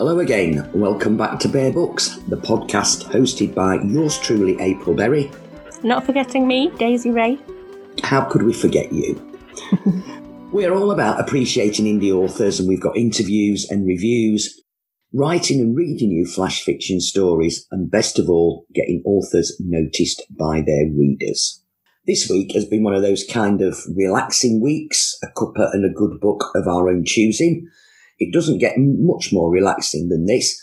Hello again. Welcome back to Bear Books, the podcast hosted by yours truly, April Berry. Not forgetting me, Daisy Ray. How could we forget you? We're all about appreciating indie authors, and we've got interviews and reviews, writing and reading you flash fiction stories, and best of all, getting authors noticed by their readers. This week has been one of those kind of relaxing weeks, a cuppa and a good book of our own choosing. It doesn't get much more relaxing than this.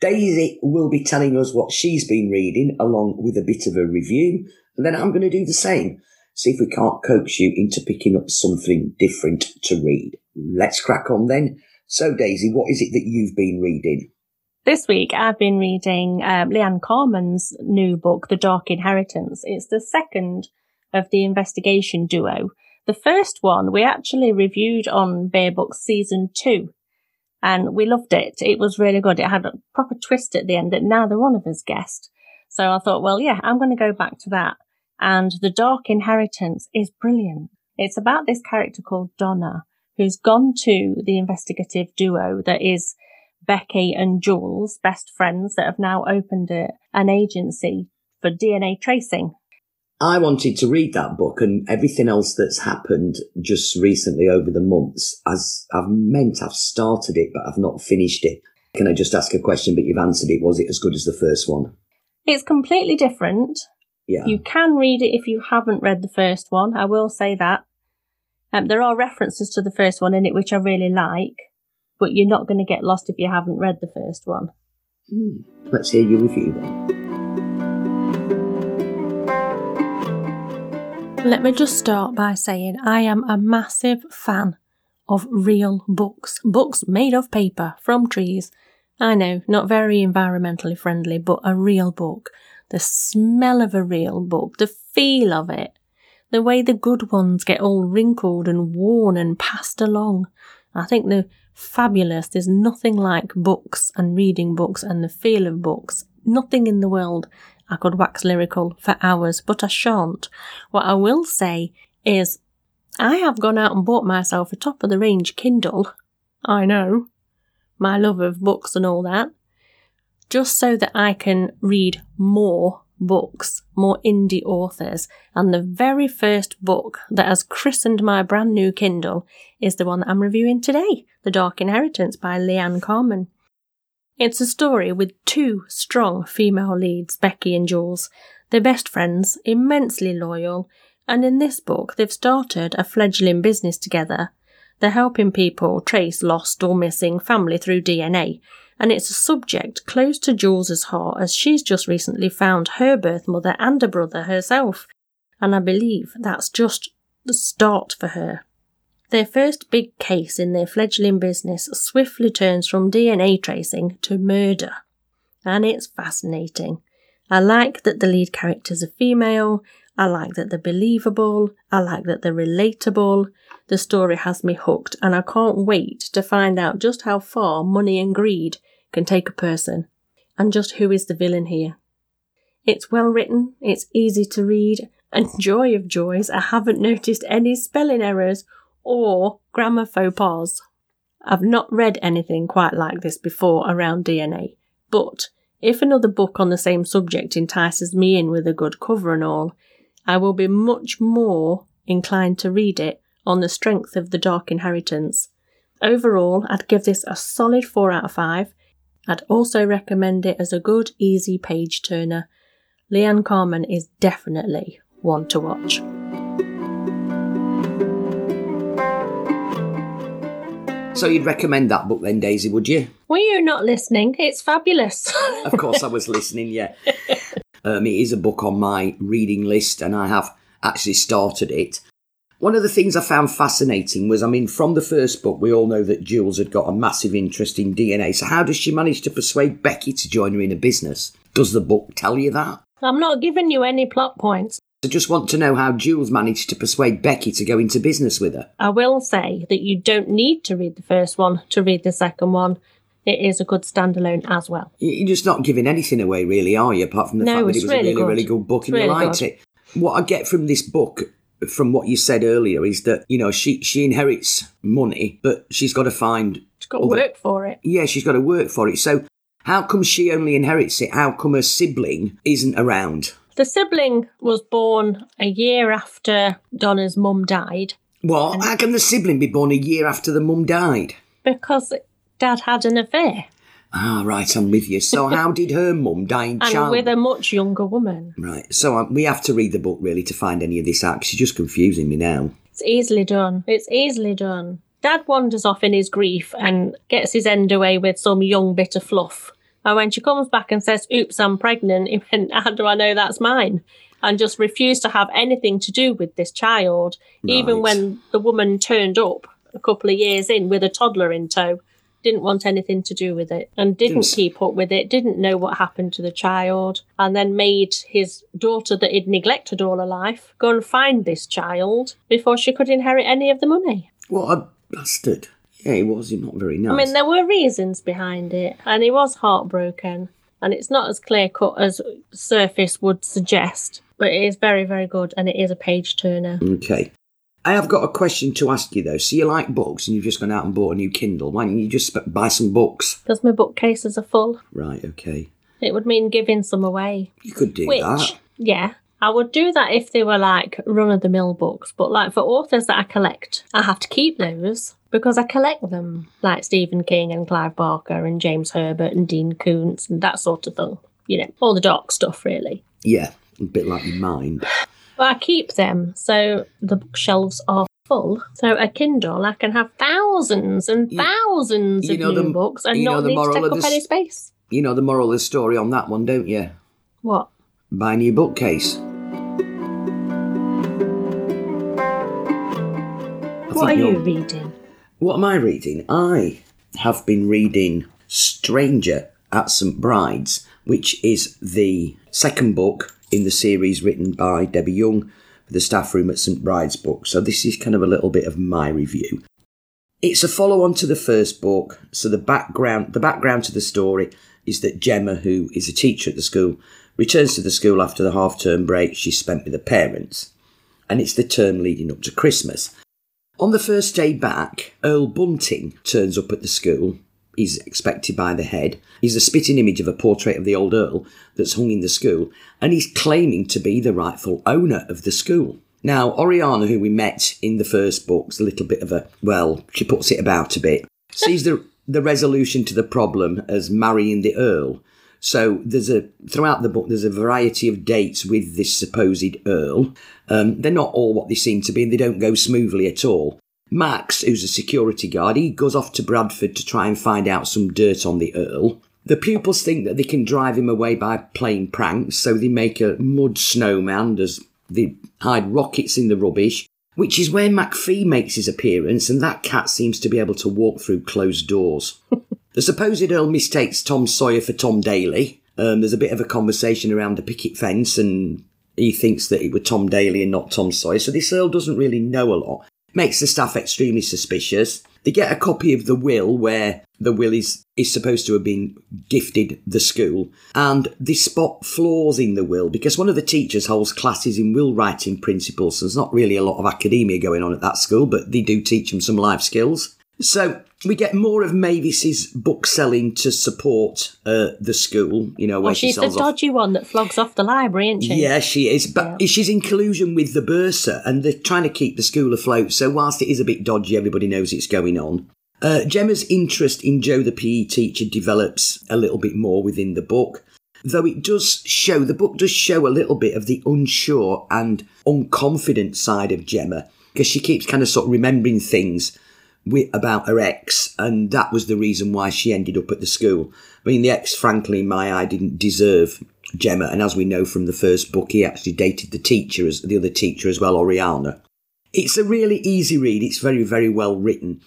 Daisy will be telling us what she's been reading along with a bit of a review, and then I'm going to do the same. See if we can't coax you into picking up something different to read. Let's crack on then. So, Daisy, what is it that you've been reading? This week I've been reading um, Leanne Carman's new book, The Dark Inheritance. It's the second of the investigation duo. The first one we actually reviewed on Bear Books season two and we loved it. It was really good. It had a proper twist at the end that neither one of us guessed. So I thought, well, yeah, I'm going to go back to that. And The Dark Inheritance is brilliant. It's about this character called Donna, who's gone to the investigative duo that is Becky and Jules, best friends that have now opened a, an agency for DNA tracing. I wanted to read that book and everything else that's happened just recently over the months. As I've meant I've started it, but I've not finished it. Can I just ask a question? But you've answered it. Was it as good as the first one? It's completely different. Yeah. You can read it if you haven't read the first one. I will say that. Um, there are references to the first one in it, which I really like, but you're not going to get lost if you haven't read the first one. Hmm. Let's hear your review then. Let me just start by saying I am a massive fan of real books. Books made of paper from trees. I know, not very environmentally friendly, but a real book. The smell of a real book, the feel of it, the way the good ones get all wrinkled and worn and passed along. I think they're fabulous. There's nothing like books and reading books and the feel of books. Nothing in the world I could wax lyrical for hours, but I shan't. What I will say is, I have gone out and bought myself a top of the range Kindle. I know. My love of books and all that. Just so that I can read more books, more indie authors. And the very first book that has christened my brand new Kindle is the one that I'm reviewing today The Dark Inheritance by Leanne Carman. It's a story with two strong female leads, Becky and Jules. They're best friends, immensely loyal, and in this book they've started a fledgling business together. They're helping people trace lost or missing family through DNA, and it's a subject close to Jules's heart as she's just recently found her birth mother and a brother herself, and I believe that's just the start for her. Their first big case in their fledgling business swiftly turns from DNA tracing to murder. And it's fascinating. I like that the lead characters are female. I like that they're believable. I like that they're relatable. The story has me hooked, and I can't wait to find out just how far money and greed can take a person, and just who is the villain here. It's well written, it's easy to read, and joy of joys, I haven't noticed any spelling errors or grammar faux pas. I've not read anything quite like this before around DNA, but if another book on the same subject entices me in with a good cover and all, I will be much more inclined to read it on the strength of The Dark Inheritance. Overall, I'd give this a solid 4 out of 5. I'd also recommend it as a good, easy page turner. Leanne Carman is definitely one to watch. So you'd recommend that book then, Daisy, would you? Were you not listening? It's fabulous. of course, I was listening. Yeah, um, it is a book on my reading list, and I have actually started it. One of the things I found fascinating was, I mean, from the first book, we all know that Jules had got a massive interest in DNA. So, how does she manage to persuade Becky to join her in a business? Does the book tell you that? I'm not giving you any plot points. I just want to know how Jules managed to persuade Becky to go into business with her. I will say that you don't need to read the first one to read the second one. It is a good standalone as well. You're just not giving anything away, really, are you? Apart from the No, fact that it was really a really, good. really good book and It's you liked good. it. What I get from this book from what you said earlier is that you know she she inherits money, but she's got to find. She's got to other- work for it. Yeah, she's got to work for it. So how come she only inherits it? How come her sibling isn't around? The sibling was born a year after Donna's mum died What? How can the sibling be born a year after the mum died? because dad had an affair Ah, right, I'm with you. So how did her mum die in and child? with a much younger woman. Right, so um, we have to read the book really to find any of this out. 'cause She's just confusing me now. It's easily done. It's easily done. Dad wanders off in his grief and gets his end away with some young bit of fluff. And when she comes back and says, Oops, I'm pregnant, he went, How do I know that's mine? And just refused to have anything to do with this child, even when the woman turned up a couple of years in with a toddler in tow. Didn't want anything to do with it and didn't Didn't- keep up with it, didn't know what happened to the child, and then made his daughter that he'd neglected all her life go and find this child before she could inherit any of the money. What a bastard. Yeah, he was not very nice. I mean, there were reasons behind it, and he was heartbroken. And it's not as clear cut as surface would suggest, but it is very, very good, and it is a page turner. Okay. I have got a question to ask you though. So you like books and you've just gone out and bought a new Kindle. Why don't you just buy some books? Because my bookcases are full, Right, okay. it would mean giving some away. You could do Which, that. yeah, I would do that if they were like run of the mill books, but like for authors that I collect, I have to keep those because I collect them, like Stephen King and Clive Barker and James Herbert and Dean Koontz and that sort of thing. You know, all the dark stuff, really. Yeah, a bit like your mind. But I keep them so the bookshelves are full. So a Kindle, I can have thousands and thousands you of know new the- books and not the need to moral take of up this- any space. You know the moral of the story on that one, don't you? What? Buy a new bookcase. I What are you reading? What am I reading? I have been reading Stranger at St Bride's, which is the second book in the series written by Debbie Young for the staff room at St Bride's book. So this is kind of a little bit of my review. It's a follow-on to the first book. So the background, the background to the story is that Gemma, who is a teacher at the school, returns to the school after the half-term break she spent with her parents, and it's the term leading up to Christmas. On the first day back, Earl Bunting turns up at the school. He's expected by the head. He's a spitting image of a portrait of the old Earl that's hung in the school, and he's claiming to be the rightful owner of the school. Now, Oriana, who we met in the first book, is a little bit of a, well, she puts it about a bit, sees the, the resolution to the problem as marrying the Earl. So there's a throughout the book there's a variety of dates with this supposed Earl. Um, they're not all what they seem to be, and they don't go smoothly at all. Max, who's a security guard, he goes off to Bradford to try and find out some dirt on the Earl. The pupils think that they can drive him away by playing pranks, so they make a mud snowman as they hide rockets in the rubbish, which is where McPhee makes his appearance, and that cat seems to be able to walk through closed doors. The supposed Earl mistakes Tom Sawyer for Tom Daley. Um, there's a bit of a conversation around the picket fence, and he thinks that it was Tom Daley and not Tom Sawyer. So this Earl doesn't really know a lot. Makes the staff extremely suspicious. They get a copy of the will where the will is, is supposed to have been gifted the school, and they spot flaws in the will because one of the teachers holds classes in will writing principles. So there's not really a lot of academia going on at that school, but they do teach them some life skills. So we get more of Mavis's book selling to support uh, the school. You know, where Well, she she's the sells off dodgy one that flogs off the library, isn't she? yeah, she is. But she's in collusion with the bursar, and they're trying to keep the school afloat. So whilst it is a bit dodgy, everybody knows it's going on. Uh, Gemma's interest in Joe the PE teacher develops a little bit more within the book, though it does show, the book does show a little bit of the unsure and unconfident side of Gemma, because she keeps kind of sort of remembering things wi- about her ex, and that was the reason why she ended up at the school. I mean, the ex, frankly, in my eye, didn't deserve Gemma, and as we know from the first book, he actually dated the teacher, as the other teacher as well, Oriana. It's a really easy read. It's very, very well written.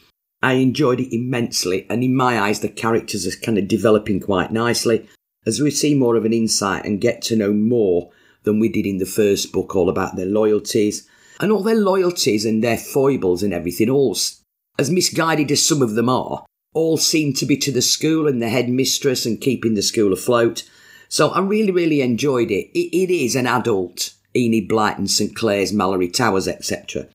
I enjoyed it immensely, and in my eyes, the characters are kind of developing quite nicely as we see more of an insight and get to know more than we did in the first book, all about their loyalties and all their loyalties and their foibles and everything. All as misguided as some of them are, all seem to be to the school and the headmistress and keeping the school afloat. So I really, really enjoyed it. It, it is an adult Enid Blyton, St Clare's, Malory Towers, etc.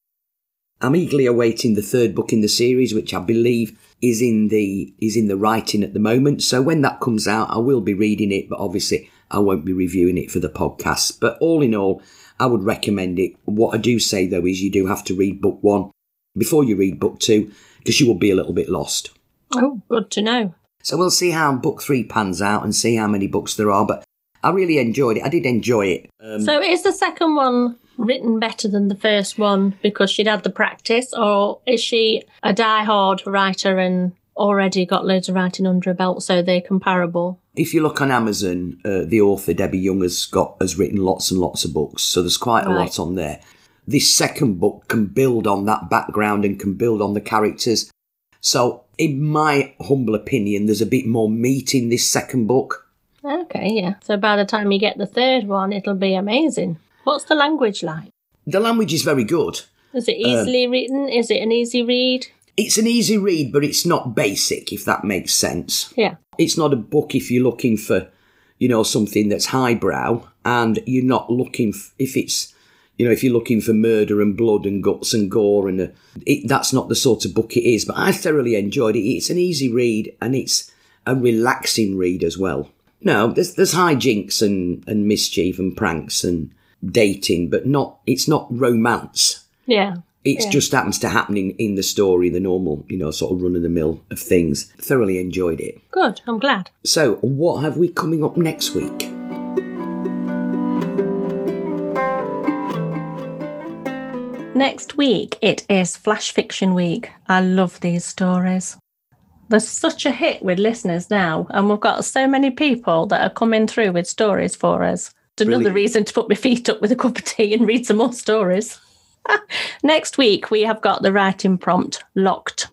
I'm eagerly awaiting the third book in the series, which I believe is in the is in the writing at the moment. So when that comes out, I will be reading it, but obviously I won't be reviewing it for the podcast. But all in all, I would recommend it. What I do say though is you do have to read book one before you read book two, because you will be a little bit lost. Oh, good to know. So we'll see how book three pans out and see how many books there are. But I really enjoyed it. I did enjoy it. Um, so is the second one written better than the first one because she'd had the practice, or is she a die-hard writer and already got loads of writing under her belt, so they're comparable? if you look on Amazon, uh, the author Debbie Young has got has written lots and lots of books, so there's quite a lot on there. This second book can build on that background and can build on the characters. So, in my humble opinion, there's a bit more meat in this second book. Okay, yeah. So by the time you get the third one, it'll be amazing. What's the language like? The language is very good. Is it easily um, written? Is it an easy read? It's an easy read, but it's not basic, if that makes sense. Yeah. It's not a book if you're looking for, you know, something that's highbrow, and you're not looking f- if it's, you know, if you're looking for murder and blood and guts and gore, and uh it, that's not the sort of book it is. But I thoroughly enjoyed it. It's an easy read, and it's a relaxing read as well. No, there's there's hijinks and and mischief and pranks and dating, but not it's not romance. Yeah. It Yeah. just happens to happen in, in the story, the normal, you know, sort of run of the mill of things. Thoroughly enjoyed it. Good. I'm glad. So, what have we coming up next week? Next week, it is Flash Fiction Week. I love these stories. There's such a hit with listeners now, and we've got so many people that are coming through with stories for us. It's another Brilliant. reason to put my feet up with a cup of tea and read some more stories. Next week, we have got the writing prompt locked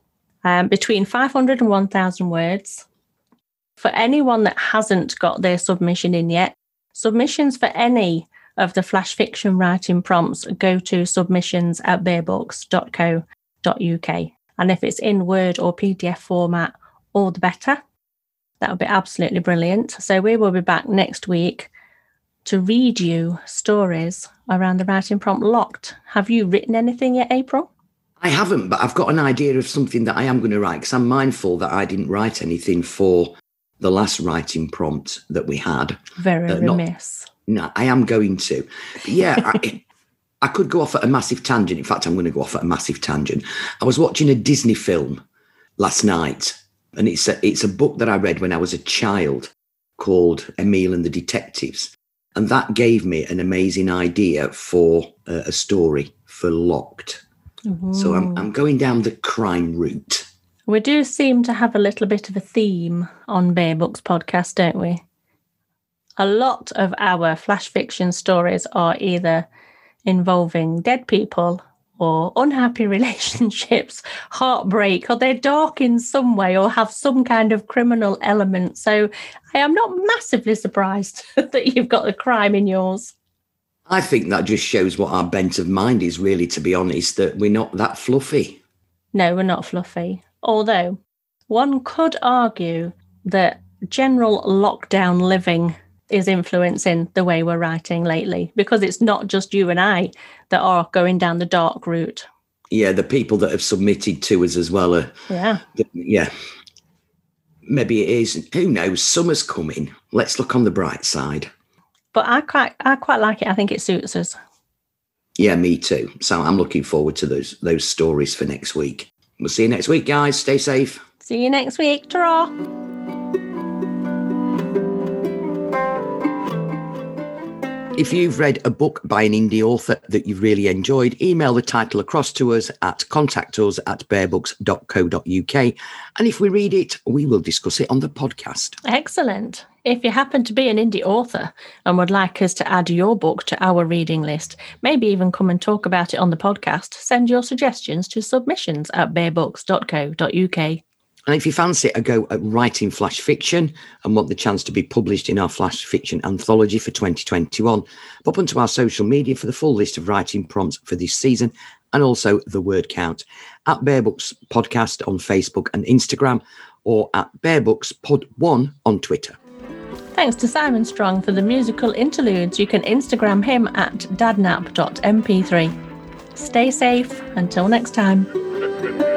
um, between 500 and 1,000 words. For anyone that hasn't got their submission in yet, submissions for any of the flash fiction writing prompts go to submissions at bearbooks.co.uk. And if it's in Word or PDF format, all the better. That would be absolutely brilliant. So we will be back next week to read you stories around the writing prompt locked. Have you written anything yet, April? I haven't, but I've got an idea of something that I am going to write because I'm mindful that I didn't write anything for the last writing prompt that we had. Very Uh, not- remiss. No, I am going to. But yeah, I, I could go off at a massive tangent. In fact, I'm going to go off at a massive tangent. I was watching a Disney film last night, and it's a, it's a book that I read when I was a child called Emil and the Detectives. And that gave me an amazing idea for uh, a story for Locked. So I'm, I'm going down the crime route. We do seem to have a little bit of a theme on Bear Books podcast, don't we? A lot of our flash fiction stories are either involving dead people or unhappy relationships, heartbreak, or they're dark in some way or have some kind of criminal element. So I am not massively surprised that you've got the crime in yours. I think that just shows what our bent of mind is, really, to be honest, that we're not that fluffy. No, we're not fluffy. Although one could argue that general lockdown living is influencing the way we're writing lately because it's not just you and I that are going down the dark route. Yeah, the people that have submitted to us as well are, Yeah. yeah. Maybe it is. Who knows? Summer's coming. Let's look on the bright side. But I quite I quite like it. I think it suits us. Yeah, me too. So I'm looking forward to those those stories for next week. We'll see you next week, guys. Stay safe. See you next week. Ta-ra! If you've read a book by an indie author that you've really enjoyed, email the title across to us at contact us at bearbooks.co.uk. And if we read it, we will discuss it on the podcast. Excellent. If you happen to be an indie author and would like us to add your book to our reading list, maybe even come and talk about it on the podcast, send your suggestions to submissions at bearbooks.co.uk. And if you fancy a go at writing flash fiction and want the chance to be published in our flash fiction anthology for 2021, pop onto our social media for the full list of writing prompts for this season and also the word count at Bear Books Podcast on Facebook and Instagram or at Bear Books Pod 1 on Twitter. Thanks to Simon Strong for the musical interludes. You can Instagram him at dadnap.mp3. Stay safe. Until next time.